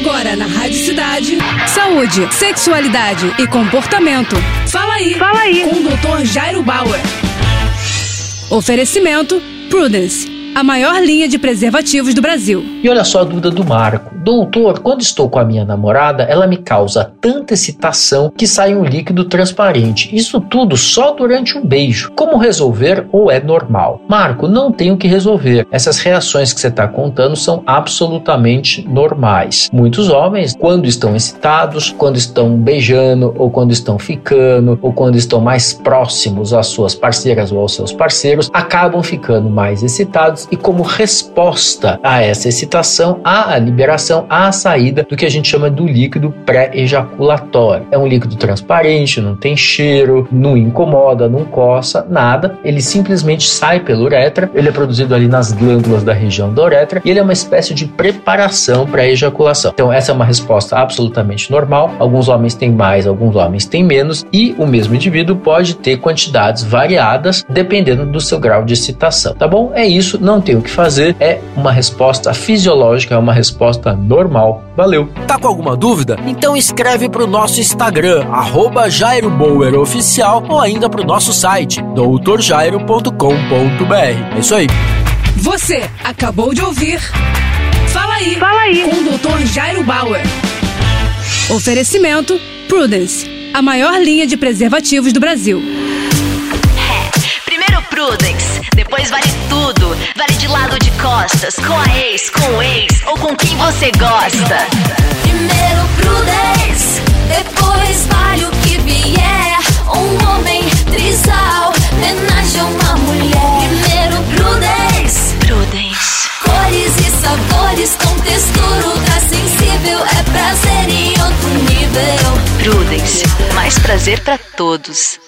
Agora na Rádio Cidade. Saúde, sexualidade e comportamento. Fala aí. Fala aí. Com o Dr. Jairo Bauer. Oferecimento Prudence a maior linha de preservativos do Brasil. E olha só a dúvida do Marco. Doutor, quando estou com a minha namorada, ela me causa tanta excitação que sai um líquido transparente. Isso tudo só durante um beijo. Como resolver ou é normal? Marco, não tem o que resolver. Essas reações que você está contando são absolutamente normais. Muitos homens, quando estão excitados, quando estão beijando, ou quando estão ficando, ou quando estão mais próximos às suas parceiras ou aos seus parceiros, acabam ficando mais excitados e como resposta a essa excitação, há a liberação, há a saída do que a gente chama do líquido pré-ejaculatório. É um líquido transparente, não tem cheiro, não incomoda, não coça, nada. Ele simplesmente sai pela uretra, ele é produzido ali nas glândulas da região da uretra e ele é uma espécie de preparação para a ejaculação. Então, essa é uma resposta absolutamente normal. Alguns homens têm mais, alguns homens têm menos e o mesmo indivíduo pode ter quantidades variadas dependendo do seu grau de excitação, tá bom? É isso, não tem o que fazer, é uma resposta fisiológica, é uma resposta normal. Valeu! Tá com alguma dúvida? Então escreve pro nosso Instagram, arroba Jairo Oficial, ou ainda pro nosso site, doutorjairo.com.br. É isso aí. Você acabou de ouvir Fala aí, Fala aí. com o Dr. Jairo Bauer. Oferecimento Prudence, a maior linha de preservativos do Brasil. Costas, com a ex, com o ex ou com quem você gosta. Primeiro Prudence, depois vale o que vier. Um homem trisal, homenagem a uma mulher. Primeiro Prudence, Prudence. cores e sabores com textura ultra sensível. É prazer em outro nível. Prudence. Mais prazer pra todos.